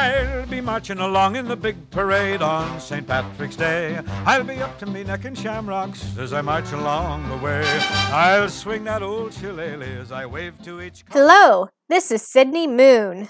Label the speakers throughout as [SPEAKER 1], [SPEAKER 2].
[SPEAKER 1] I'll be marching along in the big parade on St. Patrick's Day. I'll be up to me neck in shamrocks as I march along the way. I'll swing that old shillelagh as I wave to each.
[SPEAKER 2] Hello, this is Sydney Moon,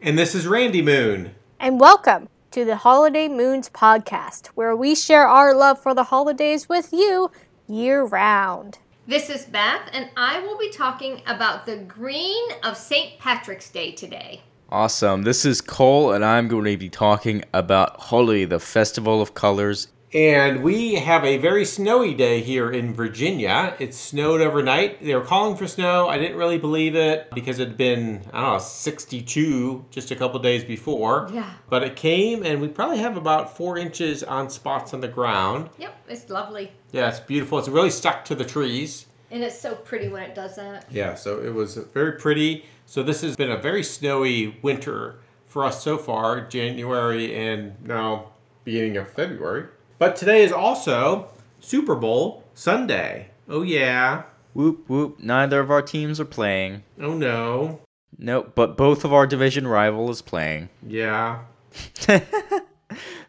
[SPEAKER 3] And this is Randy Moon.
[SPEAKER 2] and welcome to the Holiday Moons podcast, where we share our love for the holidays with you year round.
[SPEAKER 4] This is Beth, and I will be talking about the green of St. Patrick's Day today.
[SPEAKER 5] Awesome. This is Cole, and I'm going to be talking about Holi, the Festival of Colors.
[SPEAKER 3] And we have a very snowy day here in Virginia. It snowed overnight. They were calling for snow. I didn't really believe it because it had been, I don't know, 62 just a couple days before.
[SPEAKER 4] Yeah.
[SPEAKER 3] But it came, and we probably have about four inches on spots on the ground.
[SPEAKER 4] Yep, it's lovely.
[SPEAKER 3] Yeah, it's beautiful. It's really stuck to the trees.
[SPEAKER 4] And it's so pretty when it does that.
[SPEAKER 3] Yeah, so it was very pretty. So this has been a very snowy winter for us so far, January and now beginning of February. But today is also Super Bowl Sunday. Oh yeah.
[SPEAKER 5] Whoop, whoop. Neither of our teams are playing.
[SPEAKER 3] Oh no.
[SPEAKER 5] Nope, but both of our division rival is playing.
[SPEAKER 3] Yeah.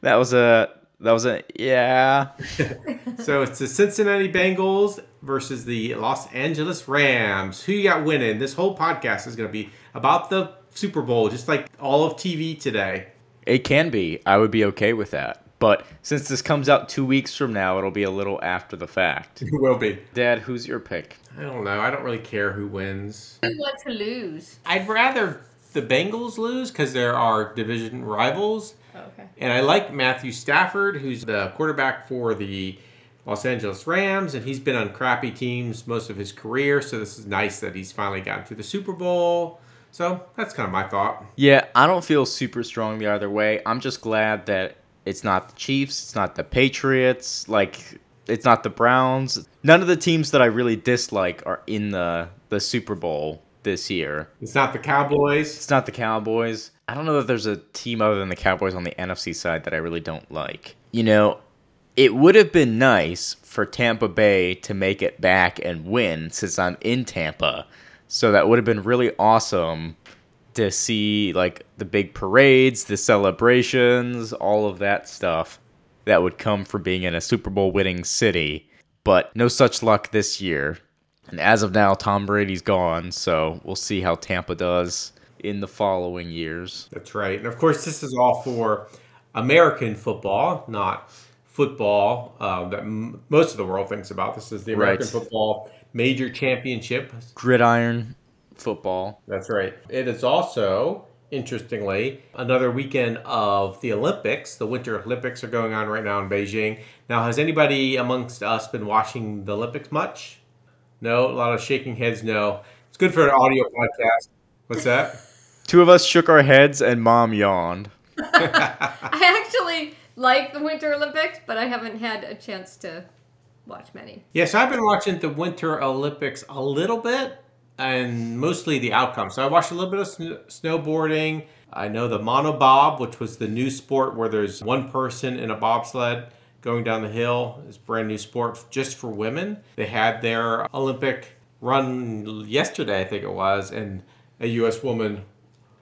[SPEAKER 5] That was a. That was a. Yeah.
[SPEAKER 3] So it's the Cincinnati Bengals versus the Los Angeles Rams. Who you got winning? This whole podcast is going to be about the Super Bowl, just like all of TV today.
[SPEAKER 5] It can be. I would be okay with that. But since this comes out two weeks from now, it'll be a little after the fact.
[SPEAKER 3] It will be.
[SPEAKER 5] Dad, who's your pick?
[SPEAKER 3] I don't know. I don't really care who wins.
[SPEAKER 4] Who want to lose?
[SPEAKER 3] I'd rather the Bengals lose because they're our division rivals.
[SPEAKER 4] Oh, okay.
[SPEAKER 3] And I like Matthew Stafford, who's the quarterback for the Los Angeles Rams, and he's been on crappy teams most of his career. So this is nice that he's finally gotten to the Super Bowl. So that's kind of my thought.
[SPEAKER 5] Yeah, I don't feel super strong the other way. I'm just glad that it's not the Chiefs, it's not the Patriots, like it's not the Browns. None of the teams that I really dislike are in the the Super Bowl this year.
[SPEAKER 3] It's not the Cowboys.
[SPEAKER 5] It's not the Cowboys. I don't know if there's a team other than the Cowboys on the NFC side that I really don't like. You know, it would have been nice for Tampa Bay to make it back and win since I'm in Tampa. So that would have been really awesome to see like the big parades, the celebrations, all of that stuff that would come from being in a Super Bowl winning city. But no such luck this year. And as of now, Tom Brady's gone, so we'll see how Tampa does in the following years.
[SPEAKER 3] That's right. And of course, this is all for American football, not football uh, that m- most of the world thinks about. This is the American
[SPEAKER 5] Right.
[SPEAKER 3] football major championship.
[SPEAKER 5] Gridiron football.
[SPEAKER 3] That's right. It is also, interestingly, another weekend of the Olympics. The Winter Olympics are going on right now in Beijing. Now, has anybody amongst us been watching the Olympics much? No? A lot of shaking heads, no. It's good for an audio podcast. What's that?
[SPEAKER 5] Two of us shook our heads and mom yawned.
[SPEAKER 4] I actually like the Winter Olympics, but I haven't had a chance to watch many.
[SPEAKER 3] Yes, I've been watching the Winter Olympics a little bit and mostly the outcome. So I watched a little bit of sn- snowboarding. I know the monobob, which was the new sport where there's one person in a bobsled going down the hill. It's brand new sport just for women. They had their Olympic run yesterday, I think it was, and a U.S. woman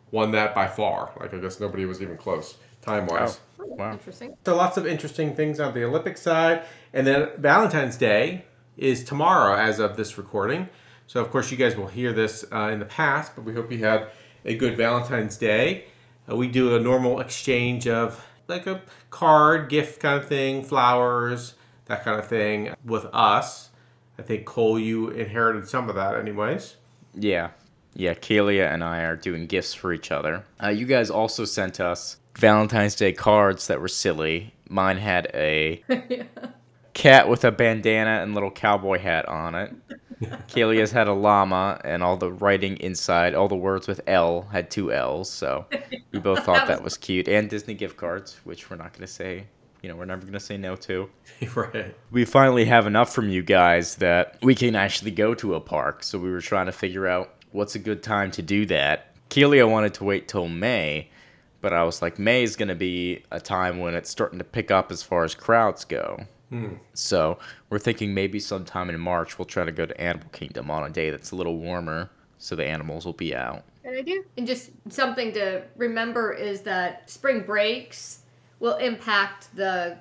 [SPEAKER 3] won that by far. Like I guess nobody was even close time wise.
[SPEAKER 5] Wow.
[SPEAKER 4] Interesting.
[SPEAKER 3] So lots of interesting things on the Olympic side, and then Valentine's Day is tomorrow as of this recording. So of course you guys will hear this uh, in the past, but we hope you had a good Valentine's Day. Uh, we do a normal exchange of like a card, gift kind of thing, flowers, that kind of thing with us. I think Cole, you inherited some of that, anyways.
[SPEAKER 5] Yeah. Yeah, Kalia and I are doing gifts for each other. Uh, you guys also sent us Valentine's Day cards that were silly. Mine had a cat with a bandana and little cowboy hat on it. Kalia's had a llama, and all the writing inside, all the words with L had two L's. So we both thought that was cute. And Disney gift cards, which we're not going to say, you know, we're never going to say no to.
[SPEAKER 3] right.
[SPEAKER 5] we finally have enough from you guys that we can actually go to a park. So we were trying to figure out what's a good time to do that. Kelia wanted to wait till May, but I was like, May is going to be a time when it's starting to pick up as far as crowds go. Hmm. So we're thinking maybe sometime in March we'll try to go to Animal Kingdom on a day that's a little warmer. so the animals will be out.
[SPEAKER 2] Good idea.
[SPEAKER 4] And just something to remember is that spring breaks will impact the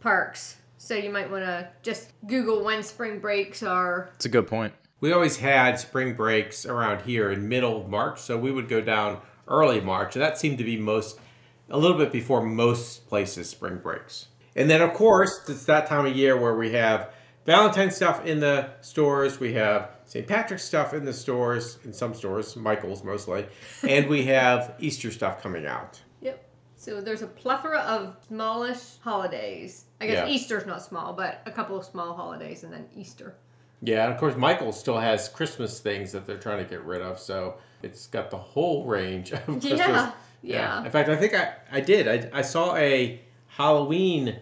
[SPEAKER 4] parks. So you might want to just Google when spring breaks are.
[SPEAKER 5] It's a good point.
[SPEAKER 3] We always had spring breaks around here in middle of March, so we would go down early March, and that seemed to be most a little bit before most places spring breaks. And then of course, it's that time of year where we have Valentine stuff in the stores, we have St. Patrick's stuff in the stores, in some stores, Michael's mostly, and we have Easter stuff coming out.
[SPEAKER 4] Yep. So there's a plethora of smallish holidays. I guess
[SPEAKER 3] Yeah.
[SPEAKER 4] Easter's not small, but a couple of small holidays and then Easter.
[SPEAKER 3] Yeah, and of course Michael still has Christmas things that they're trying to get rid of, so it's got the whole range of Christmas.
[SPEAKER 4] Yeah. Yeah.
[SPEAKER 3] In fact, I think I, I did. I, I saw a Halloween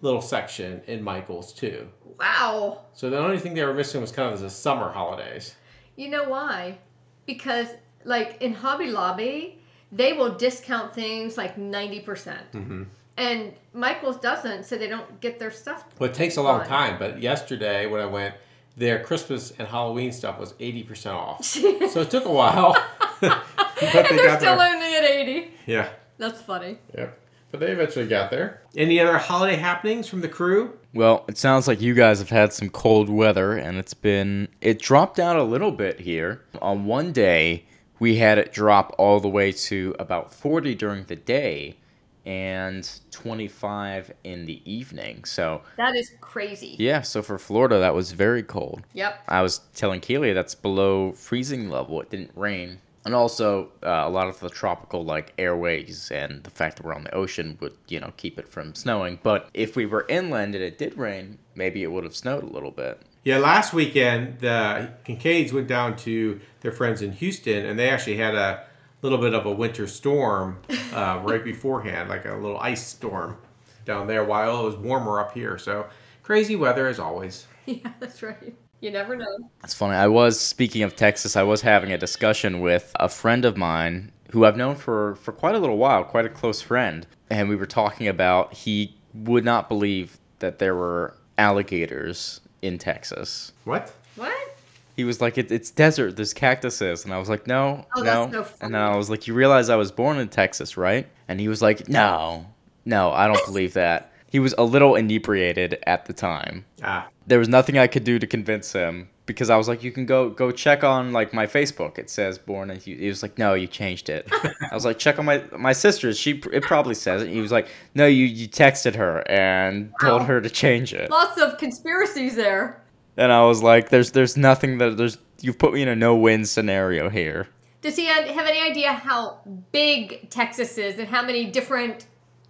[SPEAKER 3] little section in Michael's too.
[SPEAKER 4] Wow.
[SPEAKER 3] So the only thing they were missing was kind of the summer holidays.
[SPEAKER 4] You know why? Because like in Hobby Lobby, they will discount things like 90%. percent
[SPEAKER 3] Mm-hmm.
[SPEAKER 4] And Michael's doesn't, so they don't get their stuff.
[SPEAKER 3] Well, it takes a long
[SPEAKER 4] Fun.
[SPEAKER 3] time, but yesterday when I went, their Christmas and Halloween stuff was 80% off. so it took a while. but
[SPEAKER 4] and
[SPEAKER 3] they
[SPEAKER 4] they're
[SPEAKER 3] got
[SPEAKER 4] still
[SPEAKER 3] there.
[SPEAKER 4] only at 80.
[SPEAKER 3] Yeah.
[SPEAKER 4] That's funny.
[SPEAKER 3] Yep. But they eventually got there. Any other holiday happenings from the crew?
[SPEAKER 5] Well, it sounds like you guys have had some cold weather, and it's been. It dropped down a little bit here. On one day, we had it drop all the way to about 40 during the day and 25 in the evening. So,
[SPEAKER 4] That is crazy.
[SPEAKER 5] yeah, so for Florida, that was very cold.
[SPEAKER 4] Yep.
[SPEAKER 5] I was telling Keely that's below freezing level. It didn't rain. And also, uh, a lot of the tropical like airways and the fact that we're on the ocean would, you know, keep it from snowing. But if we were inland and it did rain, maybe it would have snowed a little bit.
[SPEAKER 3] Yeah, last weekend the Kincaids went down to their friends in Houston, and they actually had a little bit of a winter storm uh, right beforehand, like a little ice storm down there, while it was warmer up here. So crazy weather as always.
[SPEAKER 4] Yeah, that's right. You never know.
[SPEAKER 5] That's funny. I was speaking of Texas. I was having a discussion with a friend of mine who I've known for for quite a little while, quite a close friend, and we were talking about he would not believe that there were alligators in Texas.
[SPEAKER 3] What?
[SPEAKER 4] What?
[SPEAKER 5] He was like, it, "It's desert. There's cactuses," and I was like, "No,
[SPEAKER 4] Oh,
[SPEAKER 5] no."
[SPEAKER 4] that's so funny.
[SPEAKER 5] and I was like, "You realize I was born in Texas, right?" And he was like, "No, no, I don't believe that." He was a little inebriated at the time.
[SPEAKER 3] Ah,
[SPEAKER 5] There was nothing I could do to convince him because I was like, "You can go go check on like my Facebook. It says born." in Hu-" He was like, "No, you changed it." I was like, "Check on my my sister's. She it probably says it." He was like, "No, you you texted her and told her to change it."
[SPEAKER 4] Lots of conspiracies there.
[SPEAKER 5] And I was like, "There's there's nothing that there's you've put me in a no win scenario here."
[SPEAKER 4] Does he have any idea how big Texas is and how many different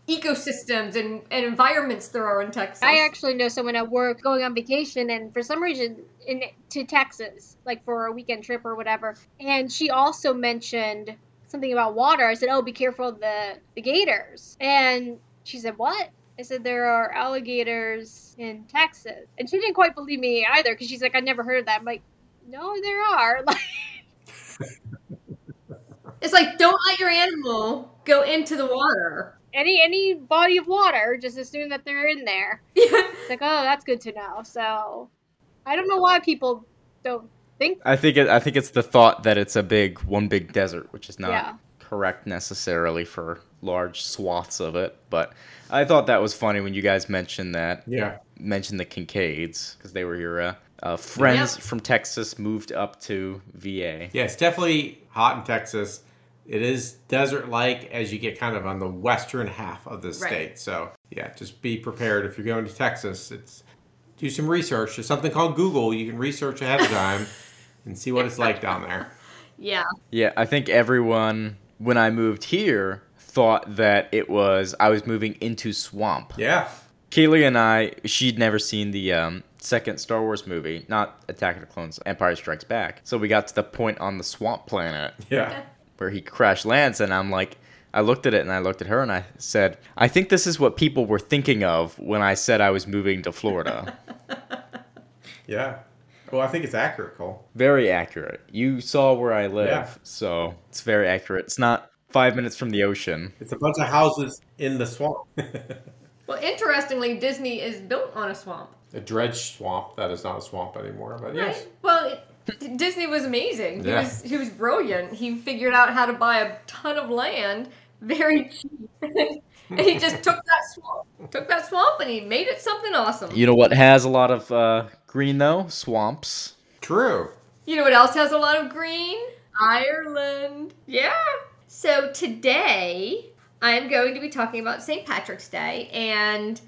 [SPEAKER 4] ecosystems and, and environments there are in Texas?
[SPEAKER 2] I actually know someone at work going on vacation, and for some reason, in to Texas, like for a weekend trip or whatever. And she also mentioned something about water. I said, "Oh, be careful of the the gators." And she said, "What?" I said, "There are alligators in Texas," and she didn't quite believe me either because she's like, "I never heard of that." I'm like, "No, there are." Like
[SPEAKER 4] It's like don't let your animal go into the water.
[SPEAKER 2] any any body of water, just assume that they're in there.
[SPEAKER 4] Yeah.
[SPEAKER 2] It's like, oh, that's good to know. So, I don't know why people don't think.
[SPEAKER 5] I think it, I think it's the thought that it's a big one big desert, which is not
[SPEAKER 2] Yeah.
[SPEAKER 5] correct necessarily for large swaths of it. But I thought that was funny when you guys mentioned that
[SPEAKER 3] yeah.
[SPEAKER 5] mentioned the Kincaids because they were your uh, uh, friends
[SPEAKER 4] Yep.
[SPEAKER 5] from Texas moved up to VA.
[SPEAKER 3] Yeah, it's definitely hot in Texas. It is desert like as you get kind of on the western half of the
[SPEAKER 4] Right.
[SPEAKER 3] state. So, yeah, just be prepared if you're going to Texas. It's do some research. There's something called Google. You can research ahead of time and see what it's like down there.
[SPEAKER 4] Yeah.
[SPEAKER 5] Yeah, I think everyone when I moved here thought that it was I was moving into swamp.
[SPEAKER 3] Yeah.
[SPEAKER 5] Kaylee and I, she'd never seen the um, second Star Wars movie, not Attack of the Clones, Empire Strikes Back. So we got to the point on the swamp planet
[SPEAKER 3] Yeah.
[SPEAKER 5] where he crash lands, and I'm like, I looked at it and I looked at her and I said, I think this is what people were thinking of when I said I was moving to Florida.
[SPEAKER 3] Yeah. Well, I think it's accurate, Cole.
[SPEAKER 5] very accurate. You saw where I live,
[SPEAKER 3] Yeah.
[SPEAKER 5] so it's very accurate. It's not five minutes from the ocean.
[SPEAKER 3] It's a bunch of houses in the swamp.
[SPEAKER 4] Well, interestingly, Disney is built on a swamp.
[SPEAKER 3] a dredged swamp. That is not a swamp anymore, but yes.
[SPEAKER 4] Well, it, Disney was amazing. He
[SPEAKER 3] Yeah.
[SPEAKER 4] was he was brilliant. He figured out how to buy a ton of land very cheap. and he just took that swamp, took that swamp, and he made it something awesome.
[SPEAKER 5] You know what has a lot of uh, green though? Swamps.
[SPEAKER 3] True.
[SPEAKER 4] You know what else has a lot of green? Ireland. Yeah. So today I'm going to be talking about St. Patrick's Day and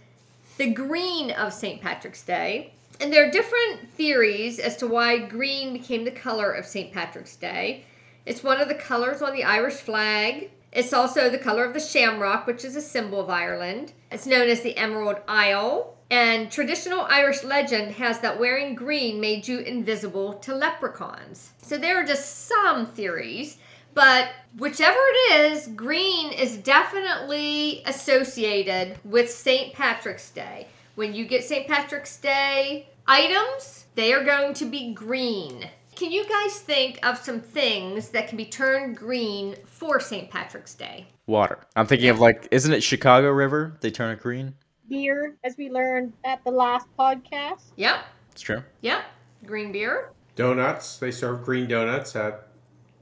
[SPEAKER 4] the green of St. Patrick's Day. And there are different theories as to why green became the color of St. Patrick's Day. It's one of the colors on the Irish flag. It's also the color of the shamrock, which is a symbol of Ireland. It's known as the Emerald Isle. And traditional Irish legend has that wearing green made you invisible to leprechauns. So there are just some theories, but whichever it is, green is definitely associated with St. Patrick's Day. When you get St. Patrick's Day items, they are going to be green. Can you guys think of some things that can be turned green for St. Patrick's Day?
[SPEAKER 5] Water. I'm thinking of like, isn't it Chicago River? They turn it green.
[SPEAKER 2] Beer, as we learned at the last podcast.
[SPEAKER 4] Yep,
[SPEAKER 5] It's true.
[SPEAKER 4] yep. Green beer.
[SPEAKER 3] Donuts. They serve green donuts at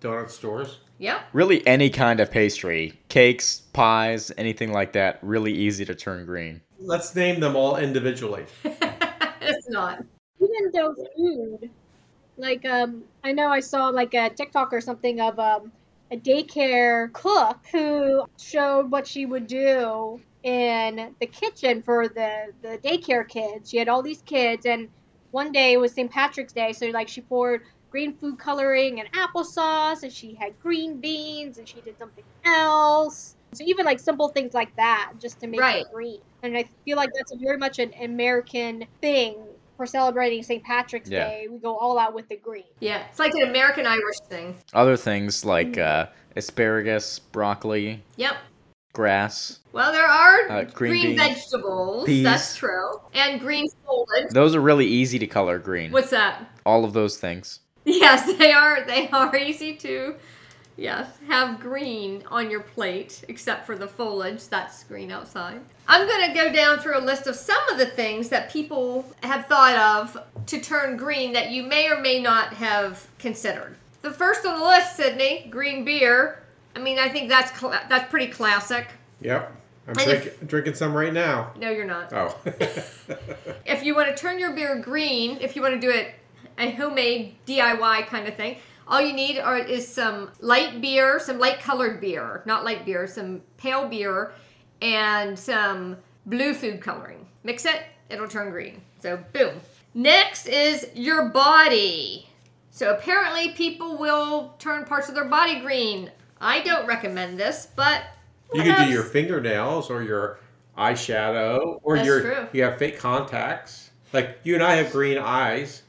[SPEAKER 3] donut stores.
[SPEAKER 4] Yeah.
[SPEAKER 5] Really, any kind of pastry, cakes, pies, anything like that, really easy to turn green.
[SPEAKER 3] Let's name them all individually.
[SPEAKER 4] it's not.
[SPEAKER 2] Even though food, like um, I know I saw like a TikTok or something of um a daycare cook who showed what she would do in the kitchen for the the daycare kids. She had all these kids, and one day was St. Patrick's Day, so like she poured green food coloring and applesauce, and she had green beans, and she did something else. So even like simple things like that, just to make
[SPEAKER 4] Right.
[SPEAKER 2] it green. And I feel like that's very much an American thing for celebrating St. Patrick's
[SPEAKER 5] Yeah.
[SPEAKER 2] Day. We go all out with the green.
[SPEAKER 4] Yeah, it's like an American Irish thing.
[SPEAKER 5] Other things like uh, asparagus, broccoli,
[SPEAKER 4] Yep.
[SPEAKER 5] grass.
[SPEAKER 4] Well, there are
[SPEAKER 5] Uh, green
[SPEAKER 4] green, vegetables.
[SPEAKER 5] Peas.
[SPEAKER 4] That's true. And green foliage.
[SPEAKER 5] Those are really easy to color green.
[SPEAKER 4] What's that?
[SPEAKER 5] All of those things.
[SPEAKER 4] Yes, they are. They are easy to, yes, have green on your plate, except for the foliage. That's green outside. I'm gonna go down through a list of some of the things that people have thought of to turn green that you may or may not have considered. The first on the list, Sydney, green beer. I mean, I think that's cla- that's pretty classic.
[SPEAKER 3] Yep. I'm drink,
[SPEAKER 4] if-
[SPEAKER 3] drinking some right now.
[SPEAKER 4] No, you're not.
[SPEAKER 3] Oh.
[SPEAKER 4] if you want to turn your beer green, if you want to do it a homemade DIY kind of thing, all you need are is some light beer, some light colored beer, not light beer, some pale beer, and some blue food coloring. Mix it, it'll turn green. So boom. Next is your body. So apparently people will turn parts of their body green. I don't recommend this, but
[SPEAKER 3] you could do your fingernails or your eyeshadow or
[SPEAKER 4] That's
[SPEAKER 3] your
[SPEAKER 4] true.
[SPEAKER 3] you have fake contacts. Like you and I have green eyes.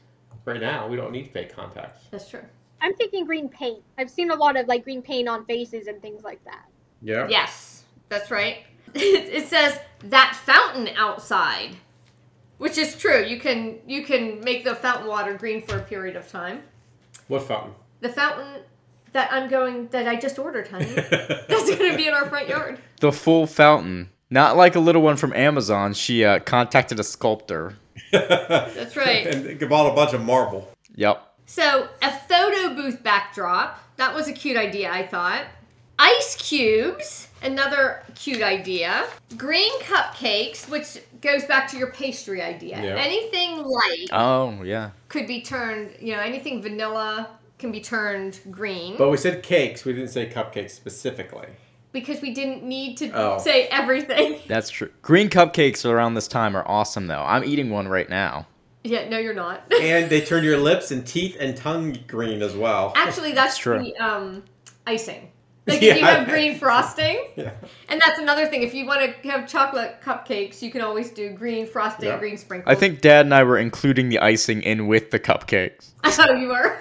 [SPEAKER 3] Right now, we don't need fake contacts.
[SPEAKER 4] That's true.
[SPEAKER 2] I'm thinking green paint. I've seen a lot of like green paint on faces and things like that.
[SPEAKER 3] Yeah.
[SPEAKER 4] Yes, that's right. it says that fountain outside, which is true. You can you can make the fountain water green for a period of time.
[SPEAKER 3] What fountain?
[SPEAKER 4] The fountain that I'm going that I just ordered, honey. That's going to be in our front yard.
[SPEAKER 5] The full fountain. Not like a little one from Amazon. She uh, contacted a sculptor.
[SPEAKER 4] That's right.
[SPEAKER 3] and it bought a bunch of marble.
[SPEAKER 5] Yep.
[SPEAKER 4] So, a photo booth backdrop. That was a cute idea, I thought. Ice cubes, another cute idea. Green cupcakes, which goes back to your pastry idea.
[SPEAKER 3] Yeah.
[SPEAKER 4] Anything light
[SPEAKER 5] Oh, yeah.
[SPEAKER 4] could be turned, you know, anything vanilla can be turned green
[SPEAKER 3] But we said cakes. We didn't say cupcakes specifically.
[SPEAKER 4] Because we didn't need to
[SPEAKER 3] Oh.
[SPEAKER 4] say everything.
[SPEAKER 5] That's true. Green cupcakes around this time are awesome, though. I'm eating one right now.
[SPEAKER 4] yeah, no, you're not.
[SPEAKER 3] And they turn your lips and teeth and tongue green as well.
[SPEAKER 4] Actually, that's
[SPEAKER 5] true.
[SPEAKER 4] the um, icing. Like
[SPEAKER 3] Yeah.
[SPEAKER 4] if you have green frosting,
[SPEAKER 3] Yeah.
[SPEAKER 4] and that's another thing. If you want to have chocolate cupcakes, you can always do green frosting,
[SPEAKER 3] Yeah.
[SPEAKER 4] green sprinkles.
[SPEAKER 5] I think Dad and I were including the icing in with the cupcakes.
[SPEAKER 4] Oh, you were.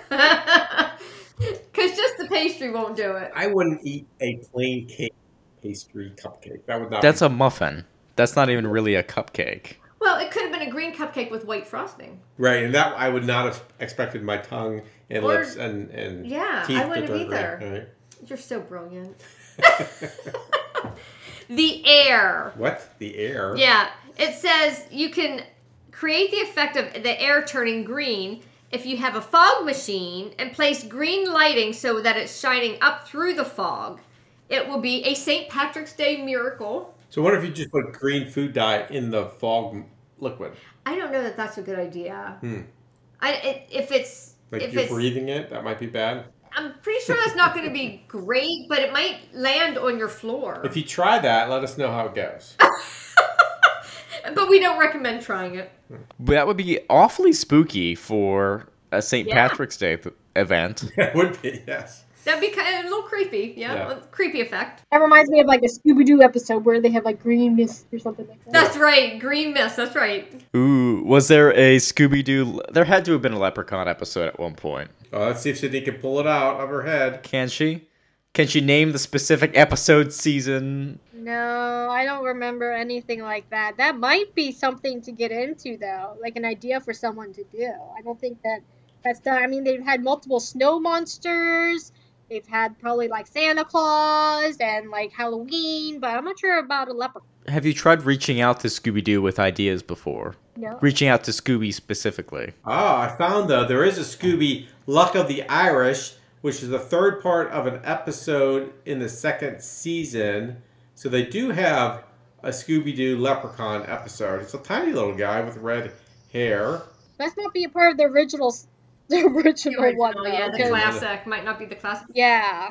[SPEAKER 4] Because just the pastry won't do it.
[SPEAKER 3] I wouldn't eat a plain cake pastry cupcake. That would not.
[SPEAKER 5] That's
[SPEAKER 3] be-
[SPEAKER 5] a muffin. That's not even really a cupcake.
[SPEAKER 4] Well, it could have been a green cupcake with white frosting.
[SPEAKER 3] right, and that I would not have expected my tongue and
[SPEAKER 4] Or-
[SPEAKER 3] lips and and
[SPEAKER 4] Yeah,
[SPEAKER 3] teeth
[SPEAKER 4] I
[SPEAKER 3] to
[SPEAKER 4] wouldn't
[SPEAKER 3] turn
[SPEAKER 4] either.
[SPEAKER 3] green. Right.
[SPEAKER 4] You're so brilliant. the air.
[SPEAKER 3] What the air?
[SPEAKER 4] Yeah, it says you can create the effect of the air turning green if you have a fog machine and place green lighting so that it's shining up through the fog, it will be a St. Patrick's Day miracle.
[SPEAKER 3] So what if you just put green food dye in the fog liquid?
[SPEAKER 4] I don't know that that's a good idea.
[SPEAKER 3] Hmm.
[SPEAKER 4] I, it, if it's
[SPEAKER 3] Like
[SPEAKER 4] if
[SPEAKER 3] you're
[SPEAKER 4] it's,
[SPEAKER 3] breathing it, that might be bad.
[SPEAKER 4] I'm pretty sure that's not going to be great, but it might land on your floor.
[SPEAKER 3] If you try that, let us know how it goes.
[SPEAKER 4] but we don't recommend trying it.
[SPEAKER 5] That would be awfully spooky for a St.
[SPEAKER 4] Yeah.
[SPEAKER 5] Patrick's Day th- event.
[SPEAKER 3] it would be, yes.
[SPEAKER 4] That'd be kind of a little creepy. Yeah,
[SPEAKER 3] Yeah.
[SPEAKER 4] a creepy effect.
[SPEAKER 2] That reminds me of like a Scooby Doo episode where they have like green mist or something like that.
[SPEAKER 4] That's right, green mist. That's right.
[SPEAKER 5] Ooh, was there a Scooby Doo? There had to have been a Leprechaun episode at one point.
[SPEAKER 3] Oh, let's see if Sydney can pull it out of her head.
[SPEAKER 5] Can she? Can she name the specific episode, season?
[SPEAKER 2] No, I don't remember anything like that. That might be something to get into though, like an idea for someone to do. I don't think that that's done. I mean, they've had multiple snow monsters. They've had probably like Santa Claus and like Halloween, but I'm not sure about a leprechaun.
[SPEAKER 5] Have you tried reaching out to Scooby Doo with ideas before?
[SPEAKER 2] No.
[SPEAKER 5] Reaching out to Scooby specifically.
[SPEAKER 3] Ah, I found though there is a Scooby Luck of the Irish, which is the third part of an episode in the second season. So they do have a Scooby Doo Leprechaun episode. It's a tiny little guy with red hair.
[SPEAKER 2] Must not be a part of the original, the original,
[SPEAKER 4] The
[SPEAKER 2] one. Though,
[SPEAKER 4] yeah, the classic might not be the classic.
[SPEAKER 2] yeah,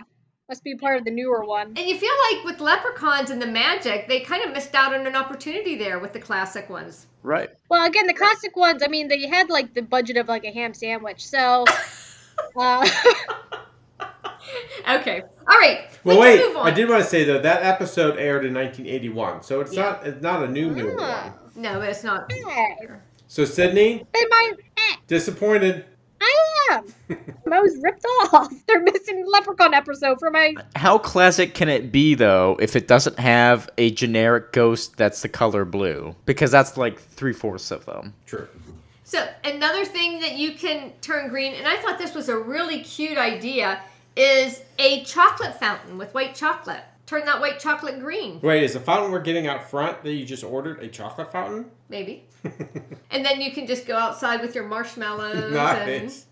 [SPEAKER 2] must be part of the newer one.
[SPEAKER 4] And you feel like with leprechauns and the magic, they kind of missed out on an opportunity there with the classic ones.
[SPEAKER 5] Right.
[SPEAKER 2] Well, again, the classic ones. I mean, they had like the budget of like a ham sandwich, so. Uh,
[SPEAKER 4] Okay, all right.
[SPEAKER 3] Well,
[SPEAKER 4] we
[SPEAKER 3] wait.
[SPEAKER 4] move on.
[SPEAKER 3] I did want to say though that episode aired in 1981, so it's
[SPEAKER 4] Yeah.
[SPEAKER 3] not it's not a new new
[SPEAKER 2] Ah.
[SPEAKER 3] one.
[SPEAKER 4] No, it's not.
[SPEAKER 2] hey,
[SPEAKER 3] So Sydney,
[SPEAKER 2] they might. eh,
[SPEAKER 3] disappointed.
[SPEAKER 2] I am. I was ripped off. They're missing the Leprechaun episode for my.
[SPEAKER 5] How classic can it be though if it doesn't have a generic ghost that's the color blue? Because that's like three fourths of them.
[SPEAKER 3] True.
[SPEAKER 4] So another thing that you can turn green, and I thought this was a really cute idea, is a chocolate fountain with white chocolate. Turn that white chocolate green,
[SPEAKER 3] Wait, is the fountain we're getting out front that you just ordered a chocolate fountain?
[SPEAKER 4] maybe. and then you can just go outside with your marshmallows and
[SPEAKER 3] nice.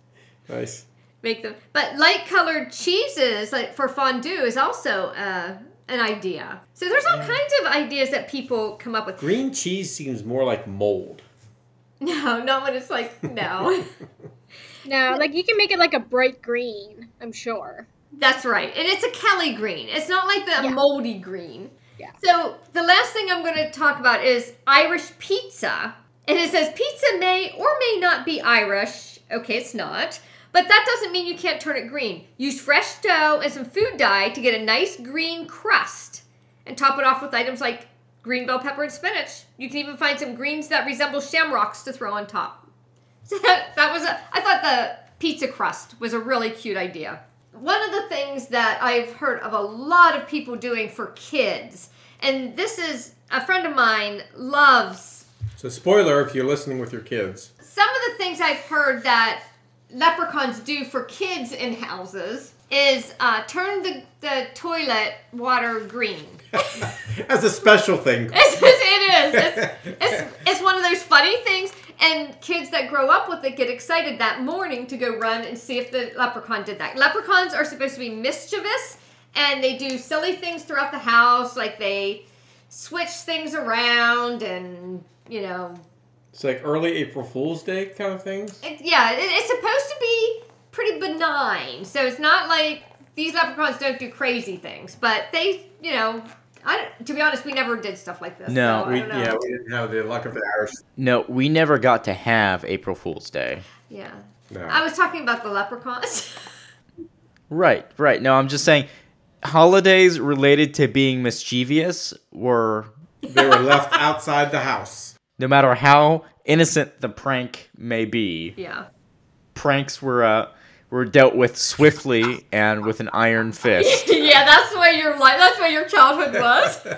[SPEAKER 3] Nice.
[SPEAKER 4] make them. But light colored cheeses, like for fondue, is also uh, an idea. So there's all kinds of ideas that people come up with.
[SPEAKER 3] Green cheese seems more like mold.
[SPEAKER 4] No, not when it's like no.
[SPEAKER 2] No, like you can make it like a bright green. I'm sure.
[SPEAKER 4] That's right. And it's a Kelly green. It's not like the
[SPEAKER 2] Yeah.
[SPEAKER 4] moldy green.
[SPEAKER 2] Yeah.
[SPEAKER 4] So the last thing I'm going to talk about is Irish pizza. And it says pizza may or may not be Irish. Okay, it's not. But that doesn't mean you can't turn it green. Use fresh dough and some food dye to get a nice green crust. And top it off with items like green bell pepper and spinach. You can even find some greens that resemble shamrocks to throw on top. So that, that was a, I thought the pizza crust was a really cute idea. One of the things that I've heard of a lot of people doing for kids, and this is a friend of mine loves
[SPEAKER 3] So spoiler if you're listening with your kids.
[SPEAKER 4] some of the things I've heard that leprechauns do for kids in houses is uh, turn the, the toilet water green.
[SPEAKER 3] As a special thing.
[SPEAKER 4] It's, it is. It's, it's, it's one of those funny things, and kids that grow up with it get excited that morning to go run and see if the leprechaun did that. Leprechauns are supposed to be mischievous, and they do silly things throughout the house, like they switch things around, and you know,
[SPEAKER 3] It's like early April Fool's Day kind of things.
[SPEAKER 4] it, yeah, it, it's supposed to be pretty benign. So it's not like these leprechauns don't do crazy things, but they, you know. I, to be honest, we never did stuff like this.
[SPEAKER 5] No,
[SPEAKER 4] so
[SPEAKER 3] We, yeah, we didn't have the luck of the Irish.
[SPEAKER 5] No, we never got to have April Fool's Day.
[SPEAKER 4] yeah.
[SPEAKER 3] No.
[SPEAKER 4] I was talking about the leprechauns.
[SPEAKER 5] Right, right. No, I'm just saying holidays related to being mischievous were
[SPEAKER 3] they were left outside the house.
[SPEAKER 5] no matter how innocent the prank may be,
[SPEAKER 4] yeah.
[SPEAKER 5] pranks were uh, were dealt with swiftly and with an iron fist.
[SPEAKER 4] yeah, that's the way your life. That's what your childhood was.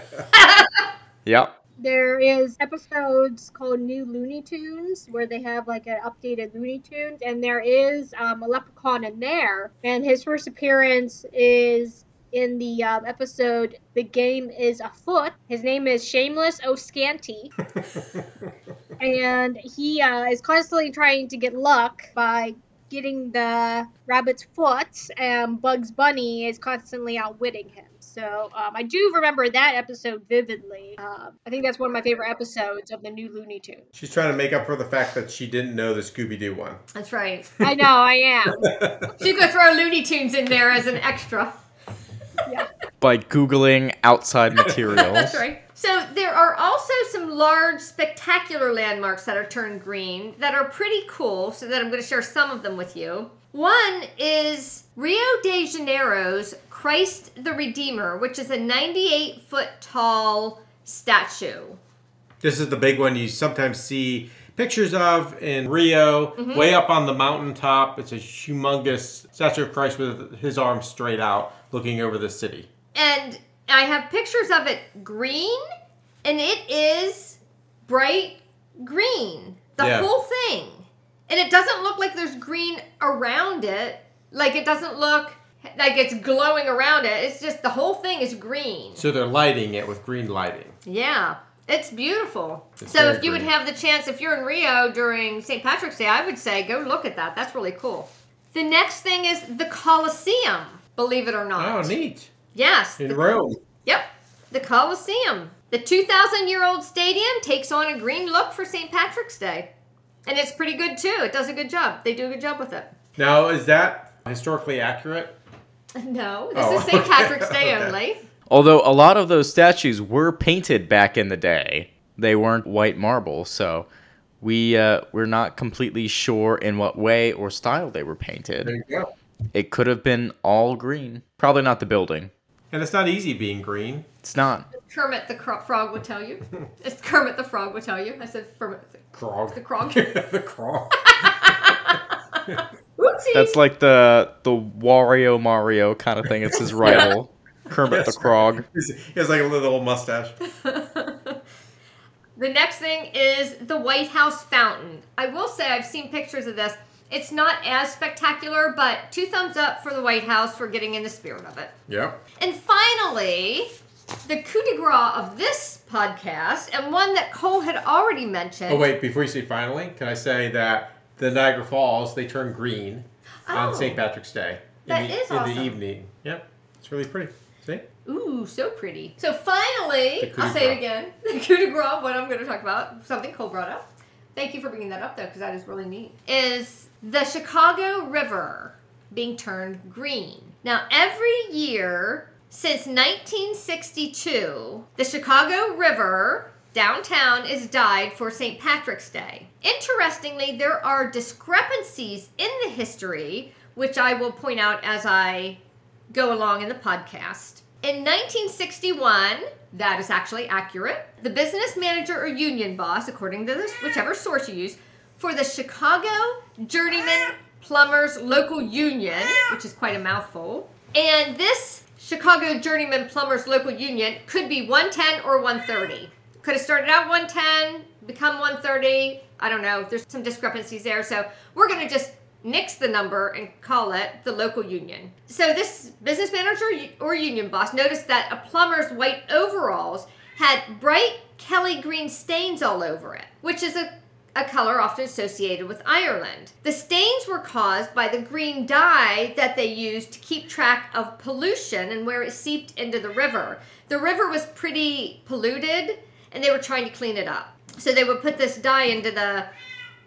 [SPEAKER 5] Yep.
[SPEAKER 2] There is episodes called New Looney Tunes where they have like an updated Looney Tunes, and there is um, a leprechaun in there, and his first appearance is in the um, episode "The Game Is Afoot." His name is Shameless O'Scanty, and he uh, is constantly trying to get luck by getting the rabbit's foot, and Bugs Bunny is constantly outwitting him. So um, I do remember that episode vividly. Um, I think that's one of my favorite episodes of the new Looney Tunes.
[SPEAKER 3] She's trying to make up for the fact that she didn't know the Scooby Doo one.
[SPEAKER 4] That's right.
[SPEAKER 2] I know, I am.
[SPEAKER 4] She's gonna throw Looney Tunes in there as an extra.
[SPEAKER 5] By Googling outside materials.
[SPEAKER 4] That's right. So there are also some large, spectacular landmarks that are turned green that are pretty cool. So that I'm going to share some of them with you. One is Rio de Janeiro's Christ the Redeemer, which is a 98 foot tall statue.
[SPEAKER 3] This is the big one you sometimes see pictures of in Rio, mm-hmm. way up on the mountaintop. It's a humongous statue of Christ with his arms straight out, looking over the city.
[SPEAKER 4] And I have pictures of it green, and it is bright green. The
[SPEAKER 3] Yeah.
[SPEAKER 4] whole thing. And it doesn't look like there's green around it. Like it doesn't look like it's glowing around it. It's just the whole thing is green.
[SPEAKER 3] So they're lighting it with green lighting.
[SPEAKER 4] Yeah. It's beautiful.
[SPEAKER 3] It's
[SPEAKER 4] so if you would have the chance, if you're in Rio during St. Patrick's Day, I would say go look at that. That's really cool. The next thing is the Colosseum, believe it or not.
[SPEAKER 3] Oh, neat.
[SPEAKER 4] Yes.
[SPEAKER 3] In
[SPEAKER 4] the-
[SPEAKER 3] Rome.
[SPEAKER 4] Yep, the Colosseum. The 2,000 year old stadium takes on a green look for St. Patrick's Day. And it's pretty good too. It does a good job. They do a good job with it.
[SPEAKER 3] Now, is that historically accurate?
[SPEAKER 4] No, this
[SPEAKER 3] Oh.
[SPEAKER 4] is St. Patrick's Day
[SPEAKER 3] Okay.
[SPEAKER 4] only.
[SPEAKER 5] Although a lot of those statues were painted back in the day, they weren't white marble, so we uh, we're not completely sure in what way or style they were painted.
[SPEAKER 3] There you go.
[SPEAKER 5] It could have been all green. Probably not the building.
[SPEAKER 3] And it's not easy being green.
[SPEAKER 5] It's not.
[SPEAKER 4] Kermit the cro- Frog would tell you. It's Kermit the Frog would tell you. I said Kermit the
[SPEAKER 3] Krog.
[SPEAKER 4] The Krog.
[SPEAKER 3] the Krog.
[SPEAKER 4] Oopsie.
[SPEAKER 5] That's like the the Wario Mario kind of thing. It's his rival, Kermit the
[SPEAKER 3] Yes.
[SPEAKER 5] Frog.
[SPEAKER 3] He has like a little mustache.
[SPEAKER 4] The next thing is the White House fountain. I will say I've seen pictures of this. It's not as spectacular, but two thumbs up for the White House for getting in the spirit of it.
[SPEAKER 3] Yep.
[SPEAKER 4] And finally, the coup de grace of this podcast, and one that Cole had already mentioned.
[SPEAKER 3] Oh wait, before you say finally, can I say that the Niagara Falls they turn green on
[SPEAKER 4] Oh.
[SPEAKER 3] St. Patrick's Day in,
[SPEAKER 4] That
[SPEAKER 3] the,
[SPEAKER 4] is
[SPEAKER 3] in
[SPEAKER 4] awesome.
[SPEAKER 3] the evening. Yep, it's really pretty. See?
[SPEAKER 4] Ooh, so pretty. So finally, I'll say it again. The coup de grace, what I'm going to talk about, something Cole brought up. Thank you for bringing that up, though, because that is really neat. Is the Chicago River being turned green. Now, every year since 1962, the Chicago River downtown is dyed for St. Patrick's Day. Interestingly, there are discrepancies in the history, which I will point out as I go along in the podcast. In 1961, that is actually accurate. The business manager or union boss, according to this, whichever source you use, for the Chicago Journeyman Plumbers Local Union, which is quite a mouthful, and this Chicago Journeyman Plumbers Local Union could be 110 or 130. Could have started out 110, become 130. I don't know. There's some discrepancies there. So we're going to just nix the number and call it the local union. So this business manager or union boss noticed that a plumber's white overalls had bright Kelly green stains all over it, which is a, a color often associated with Ireland. The stains were caused by the green dye that they used to keep track of pollution and where it seeped into the river. The river was pretty polluted and they were trying to clean it up. So they would put this dye into the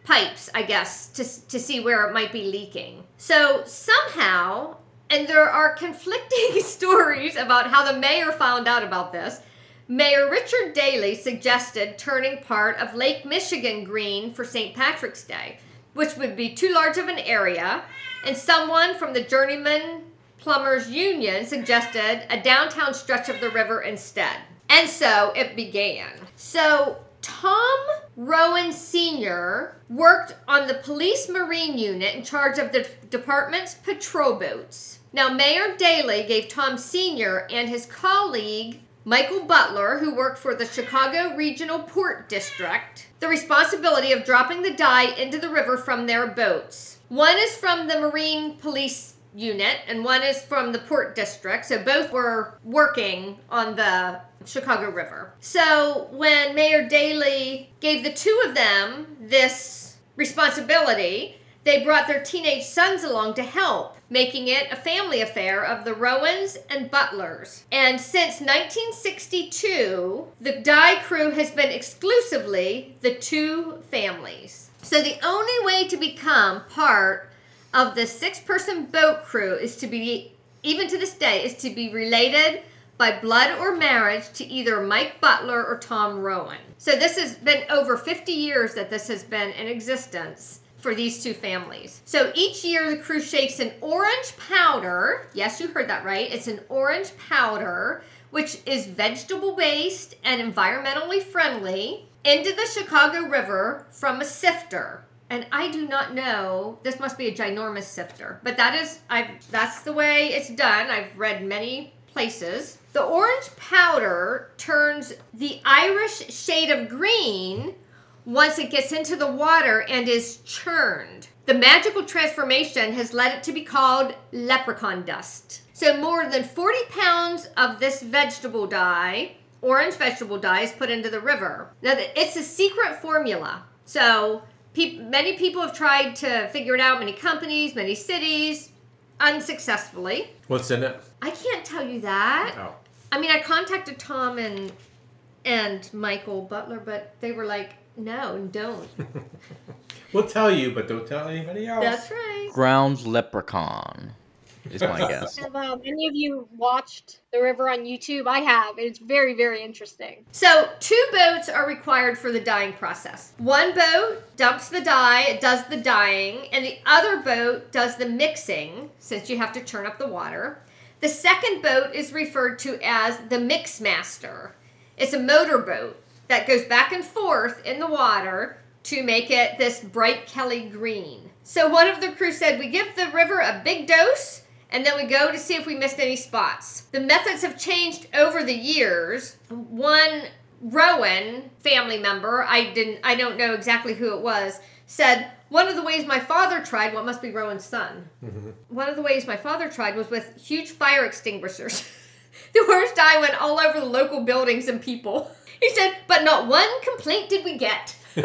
[SPEAKER 4] pipes, I guess, to, to see where it might be leaking. So somehow, and there are conflicting stories about how the mayor found out about this. Mayor Richard Daley suggested turning part of Lake Michigan green for St. Patrick's Day, which would be too large of an area, and someone from the Journeyman Plumbers Union suggested a downtown stretch of the river instead. And so it began. So Tom Rowan Sr. worked on the police marine unit in charge of the department's patrol boats. Now, Mayor Daley gave Tom Sr. and his colleague, Michael Butler, who worked for the Chicago Regional Port District, the responsibility of dropping the dye into the river from their boats. One is from the Marine Police unit, and one is from the Port District. So both were working on the Chicago River. So when Mayor Daley gave the two of them this responsibility, they brought their teenage sons along to help, making it a family affair of the Rowans and Butlers. And since 1962, the dye crew has been exclusively the two families. So the only way to become part of the six person boat crew is to be, even to this day, is to be related by blood or marriage to either Mike Butler or Tom Rowan. So this has been over 50 years that this has been in existence for these two families. So each year the crew shakes an orange powder. Yes, you heard that right. It's an orange powder, which is vegetable based and environmentally friendly, into the Chicago River from a sifter. And I do not know. This must be a ginormous sifter, but that is I. That's the way it's done. I've read many places. The orange powder turns the Irish shade of green once it gets into the water and is churned. The magical transformation has led it to be called leprechaun dust. So, more than 40 pounds of this vegetable dye, orange vegetable dye, is put into the river. Now, it's a secret formula. So, pe- many people have tried to figure it out, many companies, many cities, unsuccessfully.
[SPEAKER 3] What's in it?
[SPEAKER 4] I can't tell you that.
[SPEAKER 3] Oh.
[SPEAKER 4] I mean, I contacted Tom and and Michael Butler, but they were like, no, don't.
[SPEAKER 3] We'll tell you, but don't tell anybody else.
[SPEAKER 4] That's right.
[SPEAKER 5] Ground leprechaun is my guess.
[SPEAKER 2] Have um, any of you watched the river on YouTube? I have. It's very, very interesting.
[SPEAKER 4] So, two boats are required for the dyeing process. One boat dumps the dye, it does the dyeing, and the other boat does the mixing, since you have to churn up the water. The second boat is referred to as the mix master. It's a motor boat that goes back and forth in the water to make it this bright Kelly green. So one of the crew said, We give the river a big dose and then we go to see if we missed any spots. The methods have changed over the years. One Rowan family member, I didn't I don't know exactly who it was, said one of the ways my father tried, what must be Rowan's son. Mm-hmm. One of the ways my father tried was with huge fire extinguishers. the worst dye went all over the local buildings and people. He said, but not one complaint did we get.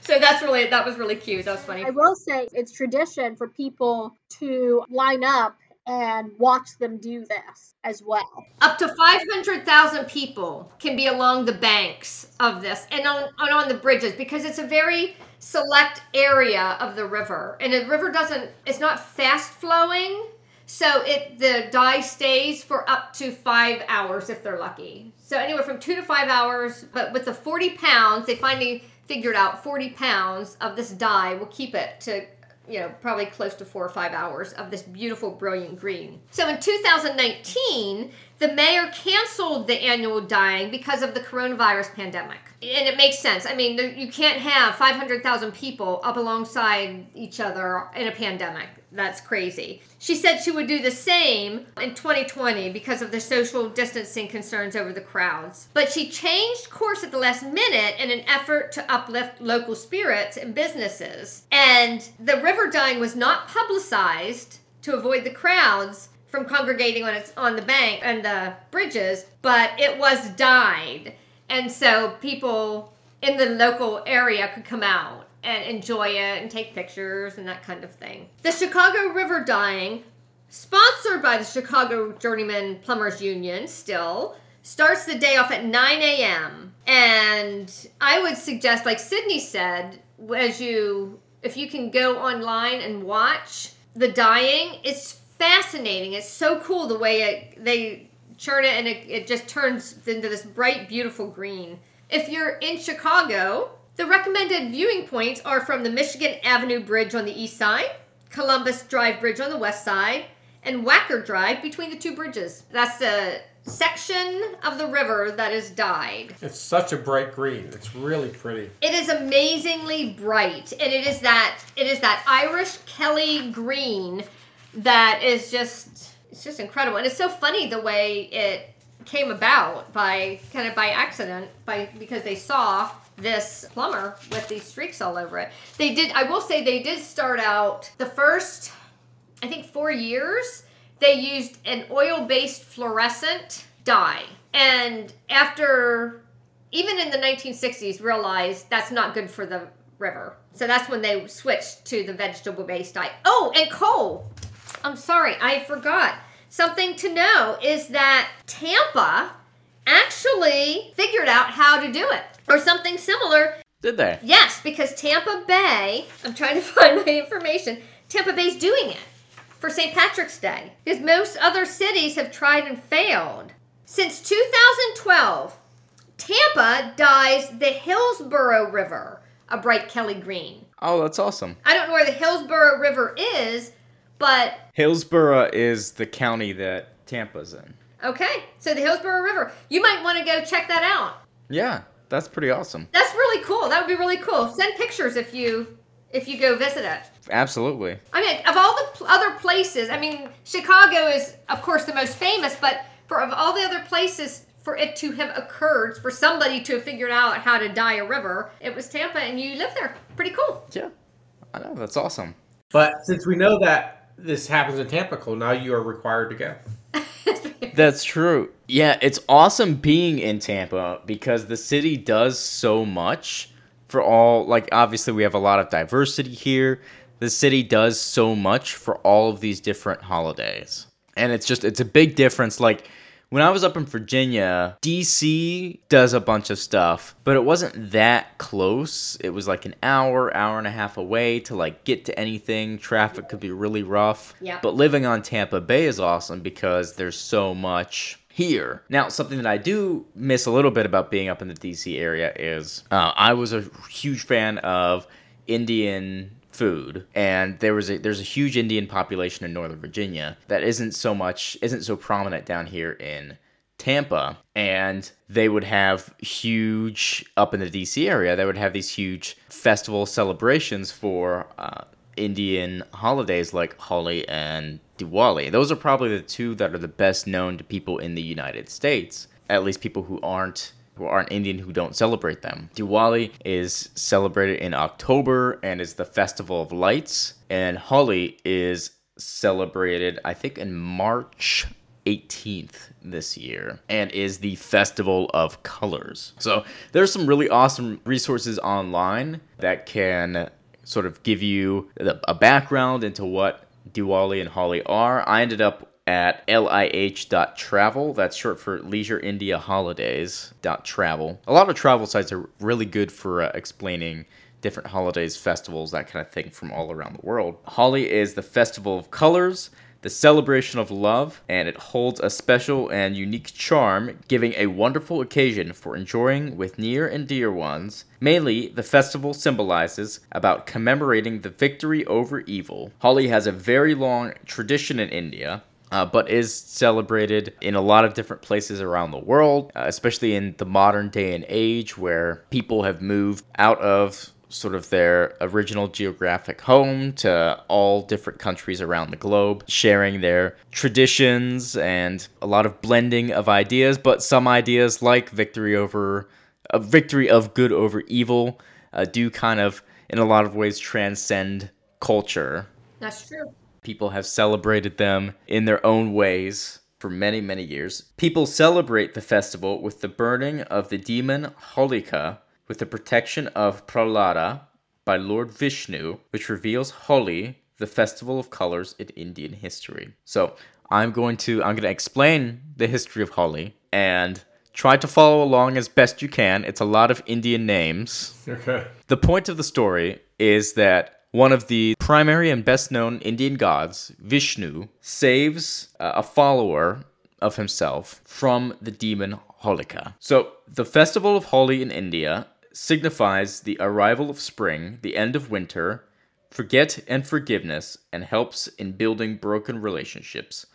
[SPEAKER 4] so that's really that was really cute. That was funny.
[SPEAKER 2] I will say it's tradition for people to line up and watch them do this as well.
[SPEAKER 4] Up to 500,000 people can be along the banks of this and on, and on the bridges because it's a very select area of the river. And the river doesn't, it's not fast flowing. So it the dye stays for up to five hours if they're lucky. So anywhere from two to five hours. But with the 40 pounds, they finally figured out 40 pounds of this dye will keep it to you know, probably close to four or five hours of this beautiful, brilliant green. So in 2019, the mayor canceled the annual dying because of the coronavirus pandemic. And it makes sense. I mean, there- you can't have 500,000 people up alongside each other in a pandemic. That's crazy. She said she would do the same in 2020 because of the social distancing concerns over the crowds. But she changed course at the last minute in an effort to uplift local spirits and businesses. And the river dying was not publicized to avoid the crowds from congregating on its on the bank and the bridges, but it was dyed. And so people in the local area could come out and enjoy it and take pictures and that kind of thing. The Chicago River dyeing, sponsored by the Chicago Journeyman Plumbers Union, still starts the day off at 9 a.m. And I would suggest, like Sydney said, as you if you can go online and watch the dyeing, it's fascinating. It's so cool the way it, they churn it and it, it just turns into this bright, beautiful green. If you're in Chicago, the recommended viewing points are from the Michigan Avenue Bridge on the east side, Columbus Drive Bridge on the west side, and Wacker Drive between the two bridges. That's the section of the river that is dyed.
[SPEAKER 3] It's such a bright green. It's really pretty.
[SPEAKER 4] It is amazingly bright, and it is that it is that Irish Kelly green that is just it's just incredible, and it's so funny the way it came about by kind of by accident by because they saw this plumber with these streaks all over it. They did. I will say they did start out the first I think, four years, they used an oil based fluorescent dye. And after, even in the 1960s, realized that's not good for the river. So that's when they switched to the vegetable based dye. Oh, and Cole. I'm sorry, I forgot. Something to know is that Tampa actually figured out how to do it, or something similar.
[SPEAKER 5] Did they?
[SPEAKER 4] Yes, because Tampa Bay, I'm trying to find my information, Tampa Bay's doing it for St. Patrick's Day. Because most other cities have tried and failed. Since 2012, Tampa dyes the Hillsborough River a bright Kelly green.
[SPEAKER 5] Oh, that's awesome.
[SPEAKER 4] I don't know where the Hillsborough River is, but
[SPEAKER 5] Hillsborough is the county that Tampa's in.
[SPEAKER 4] okay. So the Hillsborough River, you might want to go check that out.
[SPEAKER 5] Yeah, that's pretty awesome.
[SPEAKER 4] That's really cool. That would be really cool. Send pictures if you if you go visit it.
[SPEAKER 5] Absolutely.
[SPEAKER 4] I mean, of all the pl- other places, I mean, Chicago is of course the most famous, but for of all the other places for it to have occurred, for somebody to have figured out how to dye a river, it was Tampa, and you live there. Pretty cool.
[SPEAKER 5] Yeah. I know, that's awesome.
[SPEAKER 3] But since we know that this happens in Tampa, Cole, now you are required to go.
[SPEAKER 5] That's true. Yeah, it's awesome being in Tampa because the city does so much for all like obviously we have a lot of diversity here. The city does so much for all of these different holidays. And it's just it's a big difference like when I was up in Virginia, DC does a bunch of stuff, but it wasn't that close. It was like an hour, hour and a half away to like get to anything. Traffic could be really rough.
[SPEAKER 4] Yeah.
[SPEAKER 5] But living on Tampa Bay is awesome because there's so much here. Now, something that I do miss a little bit about being up in the DC area is uh, I was a huge fan of Indian food and there was a there's a huge Indian population in Northern Virginia that isn't so much isn't so prominent down here in Tampa and they would have huge up in the DC area they would have these huge festival celebrations for uh, Indian holidays like Holi and Diwali. Those are probably the two that are the best known to people in the United States, at least people who aren't who aren't Indian who don't celebrate them. Diwali is celebrated in October and is the festival of lights, and Holi is celebrated I think in March 18th this year and is the festival of colors. So there's some really awesome resources online that can sort of give you a background into what Diwali and Holi are. I ended up at lih.travel. That's short for Leisure India Holidays travel. A lot of travel sites are really good for uh, explaining different holidays, festivals, that kind of thing from all around the world. Holi is the festival of colors, the celebration of love, and it holds a special and unique charm, giving a wonderful occasion for enjoying with near and dear ones. Mainly, the festival symbolizes about commemorating the victory over evil. Holi has a very long tradition in India. Uh, but is celebrated in a lot of different places around the world, uh, especially in the modern day and age where people have moved out of sort of their original geographic home to all different countries around the globe, sharing their traditions and a lot of blending of ideas, but some ideas like victory over a victory of good over evil uh, do kind of in a lot of ways transcend culture.
[SPEAKER 4] That's true.
[SPEAKER 5] People have celebrated them in their own ways for many, many years. People celebrate the festival with the burning of the demon Holika with the protection of Prahlada by Lord Vishnu, which reveals Holi, the festival of colors in Indian history. So I'm going to I'm going to explain the history of Holi and try to follow along as best you can. It's a lot of Indian names.
[SPEAKER 3] Okay.
[SPEAKER 5] The point of the story is that one of the primary and best known Indian gods, Vishnu, saves uh, a follower of himself from the demon Holika. So, the festival of Holi in India signifies the arrival of spring, the end of winter, forget and forgiveness, and helps in building broken relationships.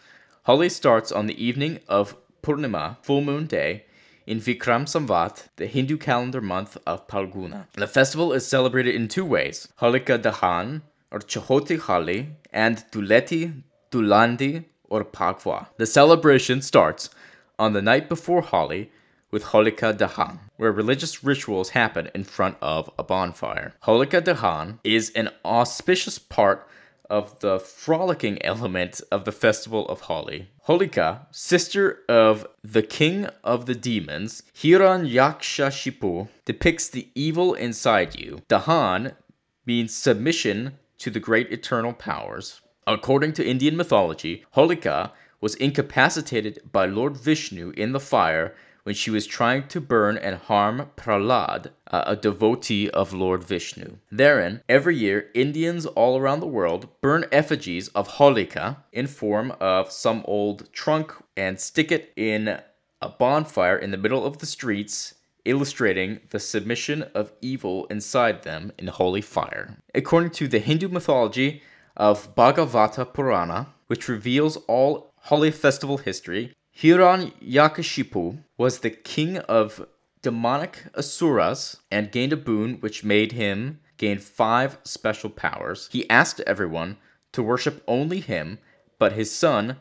[SPEAKER 5] Holi starts on the evening of Purnima, full moon day, in Vikram Samvat, the Hindu calendar month of Phalguna. The festival is celebrated in two ways Holika Dahan, or Chahoti Holi, and Duleti Dulandi, or Pagwa. The celebration starts on the night before Holi with Holika Dahan, where religious rituals happen in front of a bonfire. Holika Dahan is an auspicious part of the frolicking element of the festival of Holi. Holika, sister of the king of the demons, Hiranyakashipu, depicts the evil inside you. Dahan means submission to the great eternal powers. According to Indian mythology, Holika was incapacitated by Lord Vishnu in the fire when she was trying to burn and harm Prahlad, uh, a devotee of Lord Vishnu. Therein, every year, Indians all around the world burn effigies of Holika in form of some old trunk and stick it in a bonfire in the middle of the streets illustrating the submission of evil inside them in holy fire. According to the Hindu mythology of Bhagavata Purana, which reveals all Holi festival history, Hiranyakashipu was the king of demonic asuras and gained a boon which made him gain five special powers. He asked everyone to worship only him, but his son,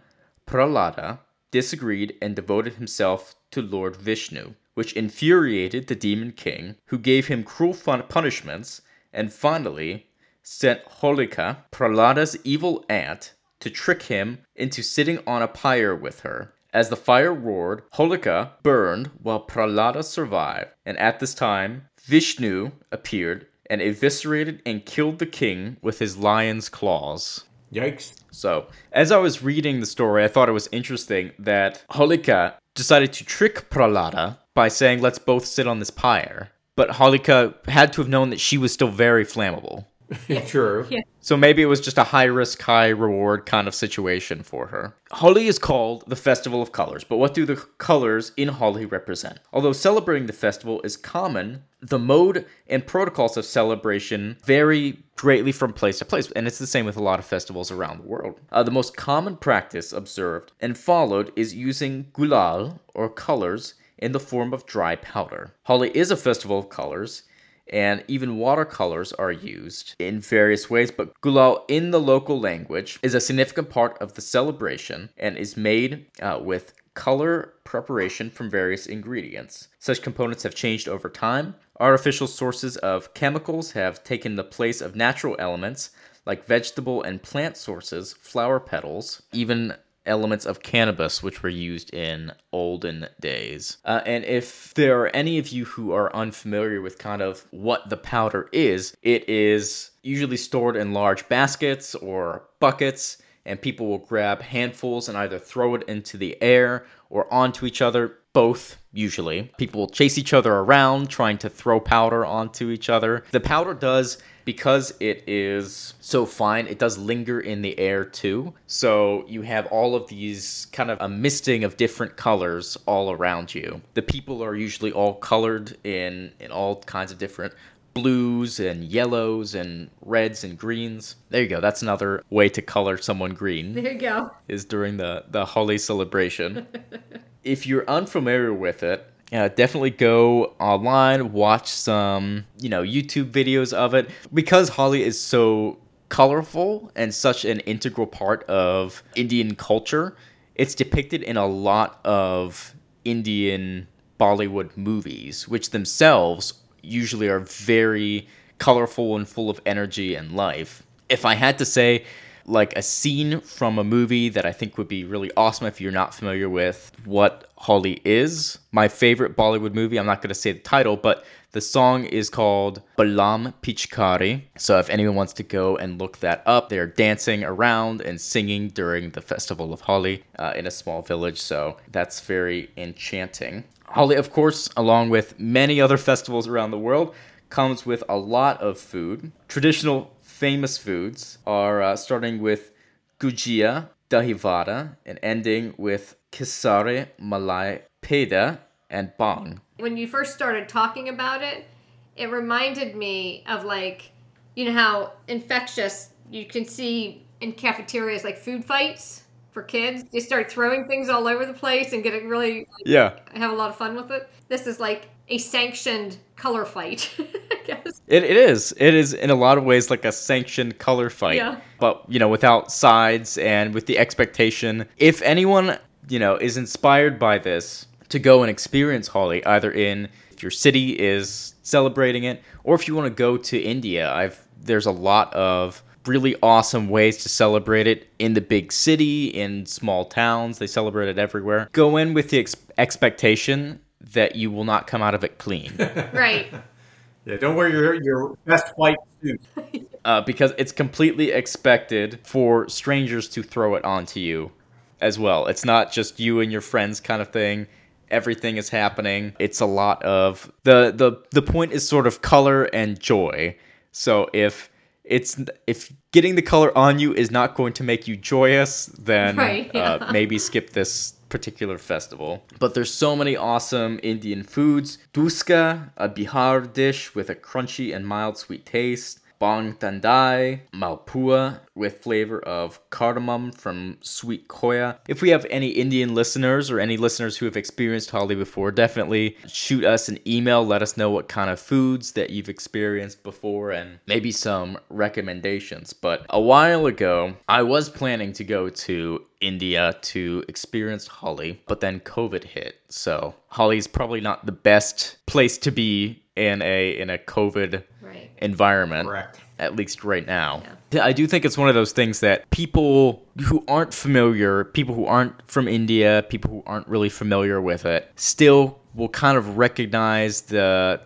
[SPEAKER 5] Prahlada, disagreed and devoted himself to Lord Vishnu, which infuriated the demon king, who gave him cruel punishments and finally sent Holika, Prahlada's evil aunt, to trick him into sitting on a pyre with her. As the fire roared, Holika burned while Prahlada survived, and at this time, Vishnu appeared and eviscerated and killed the king with his lion's claws.
[SPEAKER 3] Yikes.
[SPEAKER 5] So, as I was reading the story, I thought it was interesting that Holika decided to trick Prahlada by saying, let's both sit on this pyre. But Holika had to have known that she was still very flammable.
[SPEAKER 3] True.
[SPEAKER 4] Yeah.
[SPEAKER 5] So maybe it was just a high risk, high reward kind of situation for her. Holi is called the Festival of Colors, but what do the colors in Holi represent? Although celebrating the festival is common, the mode and protocols of celebration vary greatly from place to place, and it's the same with a lot of festivals around the world. Uh, the most common practice observed and followed is using gulal, or colors, in the form of dry powder. Holi is a festival of colors and even watercolors are used in various ways, but gulal in the local language is a significant part of the celebration and is made uh, with color preparation from various ingredients. Such components have changed over time. Artificial sources of chemicals have taken the place of natural elements like vegetable and plant sources, flower petals, even elements of cannabis which were used in olden days. Uh, and if there are any of you who are unfamiliar with kind of what the powder is, it is usually stored in large baskets or buckets. And people will grab handfuls and either throw it into the air or onto each other both usually. People will chase each other around trying to throw powder onto each other. The powder does because it is so fine, it does linger in the air too. So you have all of these kind of a misting of different colors all around you. The people are usually all colored in in all kinds of different blues and yellows and reds and greens. There you go. That's another way to color someone green.
[SPEAKER 4] There you go.
[SPEAKER 5] Is during the the Holi celebration. if you're unfamiliar with it, uh, definitely go online, watch some, you know, YouTube videos of it. Because Holi is so colorful and such an integral part of Indian culture, it's depicted in a lot of Indian Bollywood movies, which themselves usually are very colorful and full of energy and life. If I had to say, like a scene from a movie that I think would be really awesome if you're not familiar with what Holi is. My favorite Bollywood movie, I'm not going to say the title, but the song is called Balam Pichkari. So if anyone wants to go and look that up, they're dancing around and singing during the festival of Holi uh, in a small village. So that's very enchanting. Holi, of course, along with many other festivals around the world, comes with a lot of food. Traditional famous foods are uh, starting with gujia, dahi vada, and ending with kisare, malai, peda, and bhang.
[SPEAKER 4] When you first started talking about it, it reminded me of like, you know how infectious you can see in cafeterias like food fights for kids. They start throwing things all over the place and get really like,
[SPEAKER 5] yeah
[SPEAKER 4] have a lot of fun with it. This is like a sanctioned color fight. I guess.
[SPEAKER 5] It, it is. It is in a lot of ways like a sanctioned color fight.
[SPEAKER 4] Yeah.
[SPEAKER 5] But, you know, without sides and with the expectation. If anyone, you know, is inspired by this to go and experience Holi, either in if your city is celebrating it, or if you want to go to India, I've there's a lot of really awesome ways to celebrate it in the big city, in small towns. They celebrate it everywhere. Go in with the ex- expectation that you will not come out of it clean.
[SPEAKER 4] Right.
[SPEAKER 3] Yeah, don't wear your your best white suit.
[SPEAKER 5] uh, because it's completely expected for strangers to throw it onto you as well. It's not just you and your friends kind of thing. Everything is happening. It's a lot of the the the point is sort of color and joy. So if it's if getting the color on you is not going to make you joyous, then
[SPEAKER 4] Right, yeah.
[SPEAKER 5] uh, maybe skip this particular festival. But there's so many awesome Indian foods. Dhuska, a Bihar dish with a crunchy and mild sweet taste. Bhang Thandai, Malpua with flavor of cardamom from sweet koya. If we have any Indian listeners or any listeners who have experienced Holi before, definitely shoot us an email. Let us know what kind of foods that you've experienced before and maybe some recommendations. But a while ago, I was planning to go to India to experience Holi, but then COVID hit. So Holi's probably not the best place to be in a in a COVID
[SPEAKER 4] Right.
[SPEAKER 5] environment
[SPEAKER 3] Correct.
[SPEAKER 5] at least right now. I do think it's one of those things that people who aren't familiar, people who aren't from India, people who aren't really familiar with it, still will kind of recognize the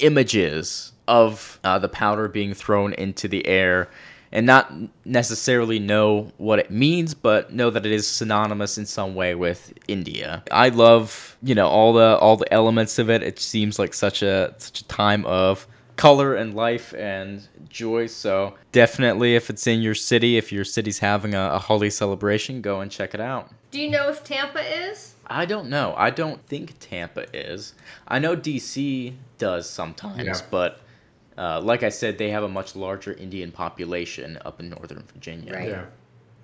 [SPEAKER 5] images of uh, the powder being thrown into the air and not necessarily know what it means but know that it is synonymous in some way with India. I love, you know, all the all the elements of it. It seems like such a such a time of color and life and joy. So definitely, if it's in your city, if your city's having a, a Holi celebration, go and check it out.
[SPEAKER 4] Do you know if Tampa is?
[SPEAKER 5] I don't know. I don't think Tampa is. I know DC does sometimes,
[SPEAKER 3] Yeah.
[SPEAKER 5] but uh, like I said, they have a much larger Indian population up in Northern Virginia.
[SPEAKER 4] Right.
[SPEAKER 3] Yeah.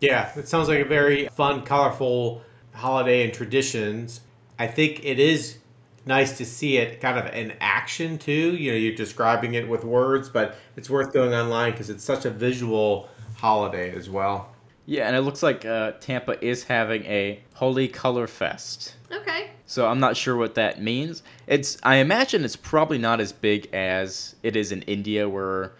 [SPEAKER 3] Yeah, it sounds like a very fun, colorful holiday and traditions. I think it is nice to see it kind of in action too. You know, you're describing it with words, but it's worth going online because it's such a visual holiday as well.
[SPEAKER 5] Yeah, and it looks like uh, Tampa is having a Holy Color Fest.
[SPEAKER 4] Okay.
[SPEAKER 5] So I'm not sure what that means. It's I imagine it's probably not as big as it is in India where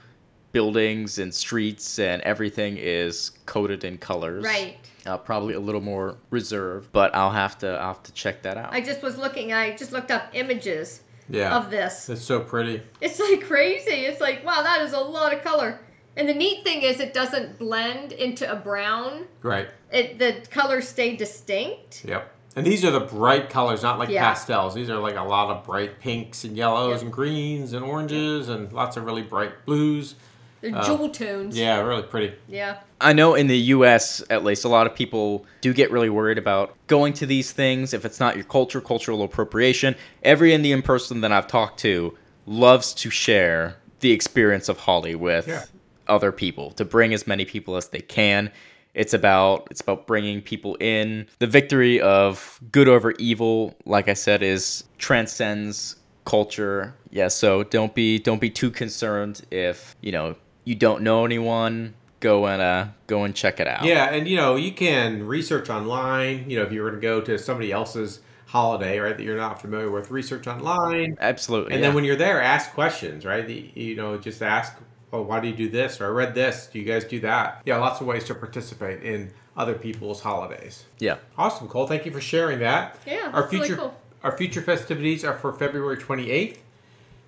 [SPEAKER 5] buildings and streets and everything is coated in colors.
[SPEAKER 4] Right.
[SPEAKER 5] Uh, probably a little more reserved, but I'll have to I'll have to check that out.
[SPEAKER 4] I just was looking. I just looked up images
[SPEAKER 3] Yeah.
[SPEAKER 4] of this.
[SPEAKER 3] It's so pretty.
[SPEAKER 4] It's like crazy. It's like wow, that is a lot of color. And the neat thing is, it doesn't blend into a brown.
[SPEAKER 3] Right.
[SPEAKER 4] It the colors stay distinct.
[SPEAKER 3] Yep. And these are the bright colors, not like
[SPEAKER 4] Yeah.
[SPEAKER 3] pastels. These are like a lot of bright pinks and yellows
[SPEAKER 4] Yep.
[SPEAKER 3] and greens and oranges and lots of really bright blues.
[SPEAKER 4] They're
[SPEAKER 3] Oh.
[SPEAKER 4] jewel tones.
[SPEAKER 3] Yeah, really pretty.
[SPEAKER 4] Yeah.
[SPEAKER 5] I know in the US at least a lot of people do get really worried about going to these things if it's not your culture, cultural appropriation. Every Indian person that I've talked to loves to share the experience of Holi with
[SPEAKER 3] Yeah.
[SPEAKER 5] other people, to bring as many people as they can. It's about it's about bringing people in. The victory of good over evil, like I said, is transcends culture. Yeah, so don't be don't be too concerned if, you know, you don't know anyone, go and uh go and check it out.
[SPEAKER 3] Yeah, and you know, you can research online. You know, if you were to go to somebody else's holiday, right, that you're not familiar with, research online.
[SPEAKER 5] Absolutely.
[SPEAKER 3] And
[SPEAKER 5] yeah.
[SPEAKER 3] then when you're there, ask questions, right? The- You know, just ask, oh, why do you do this? Or I read this. Do you guys do that? Yeah, lots of ways to participate in other people's holidays.
[SPEAKER 5] yeah.
[SPEAKER 3] Awesome, Cole. Thank you for sharing that.
[SPEAKER 4] Yeah,
[SPEAKER 3] Our
[SPEAKER 4] that's really
[SPEAKER 3] future
[SPEAKER 4] cool.
[SPEAKER 3] our future festivities are for February 28th.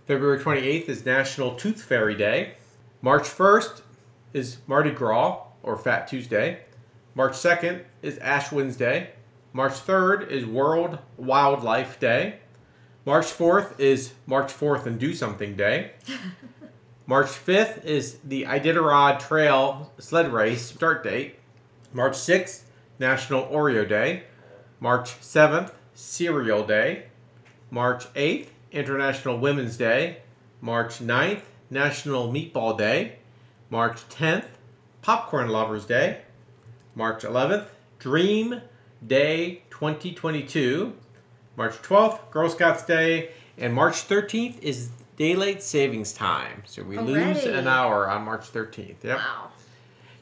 [SPEAKER 3] February 28th is National Tooth Fairy Day. March 1st is Mardi Gras or Fat Tuesday. March 2nd is Ash Wednesday. March 3rd is World Wildlife Day. March 4th is March 4th and Do Something Day. March 5th is the Iditarod Trail Sled Race start date. March 6th, National Oreo Day. March 7th, Cereal Day. March 8th, International Women's Day. March 9th, National Meatball Day. March 10th, Popcorn Lovers Day. March 11th, Dream Day 2022. March 12th, Girl Scouts Day. And March 13th is Daylight Savings Time. So we lose an hour on March 13th. Yep.
[SPEAKER 4] Wow.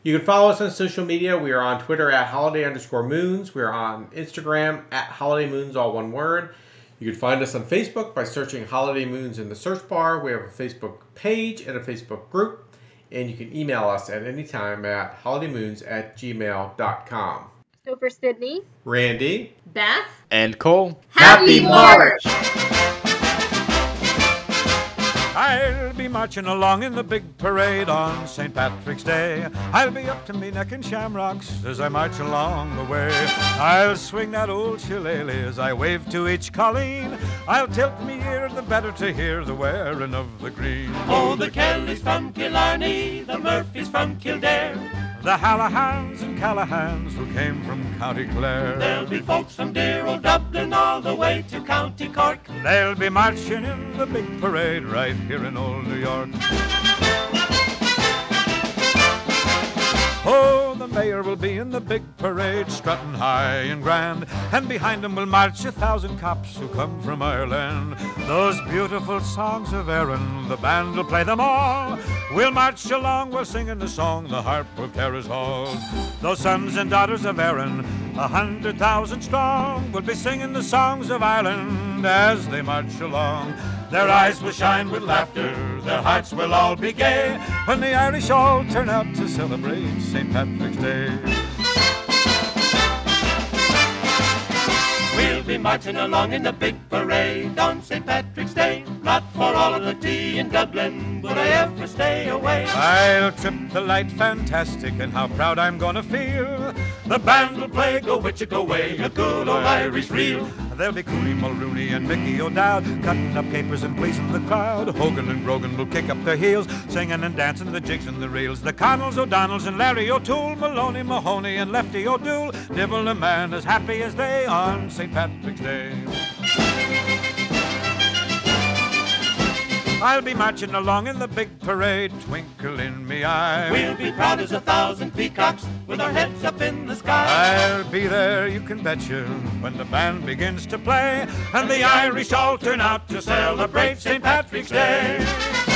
[SPEAKER 3] You can follow us on social media. We are on Twitter at holiday underscore moons. We are on Instagram at holiday moons, all one word. You can find us on Facebook by searching holiday moons in the search bar. We have a Facebook page and a Facebook group. And you can email us at any time at holidaymoons at gmail.com.
[SPEAKER 2] So for Sydney,
[SPEAKER 3] Randy,
[SPEAKER 4] Beth,
[SPEAKER 5] And Cole.
[SPEAKER 4] Happy March!
[SPEAKER 1] I'll be marching along in the big parade on St. Patrick's Day. I'll be up to me neck in shamrocks as I march along the way. I'll swing that old shillelagh as I wave to each colleen. I'll tilt me ear the better to hear the wearing of the green.
[SPEAKER 6] Oh, the Kellys from Killarney, the Murphys from Kildare.
[SPEAKER 1] The Hallahans and Callahans who came from County Clare.
[SPEAKER 6] There'll be folks from dear old Dublin all the way to County Cork.
[SPEAKER 1] They'll be marching in the big parade right here in old New York. Oh, the mayor will be in the big parade, strutting high and grand, and behind him will march a thousand cops who come from Ireland. Those beautiful songs of Erin, the band will play them all. We'll march along, we'll singing the song, the harp will carry us all. Those sons and daughters of Erin, a hundred thousand strong, will be singing the songs of Ireland as they march along. Their eyes will shine with laughter, their hearts will all be gay when the Irish all turn out to celebrate St. Patrick's Day.
[SPEAKER 6] We'll be marching along in the big parade on St. Patrick's Day. Not for all of the tea in Dublin would I ever stay away.
[SPEAKER 1] I'll trip the light fantastic, and how proud I'm gonna feel. The band will play Go Witcher Go Way, a good old Irish reel. There'll be Cooney Mulrooney and Mickey O'Dowd cutting up capers and pleasing the crowd. Hogan and Grogan will kick up their heels, singing and dancing the jigs and the reels. The Connells, O'Donnells, and Larry O'Toole, Maloney, Mahoney, and Lefty O'Doul, nibble a man as happy as they on St. Patrick's Day. I'll be marching along in the big parade, twinkle in me eye.
[SPEAKER 6] We'll be proud as a thousand peacocks with our heads up in the sky.
[SPEAKER 1] I'll be there, you can bet you, when the band begins to play, and the Irish all turn out to celebrate St. Patrick's Day.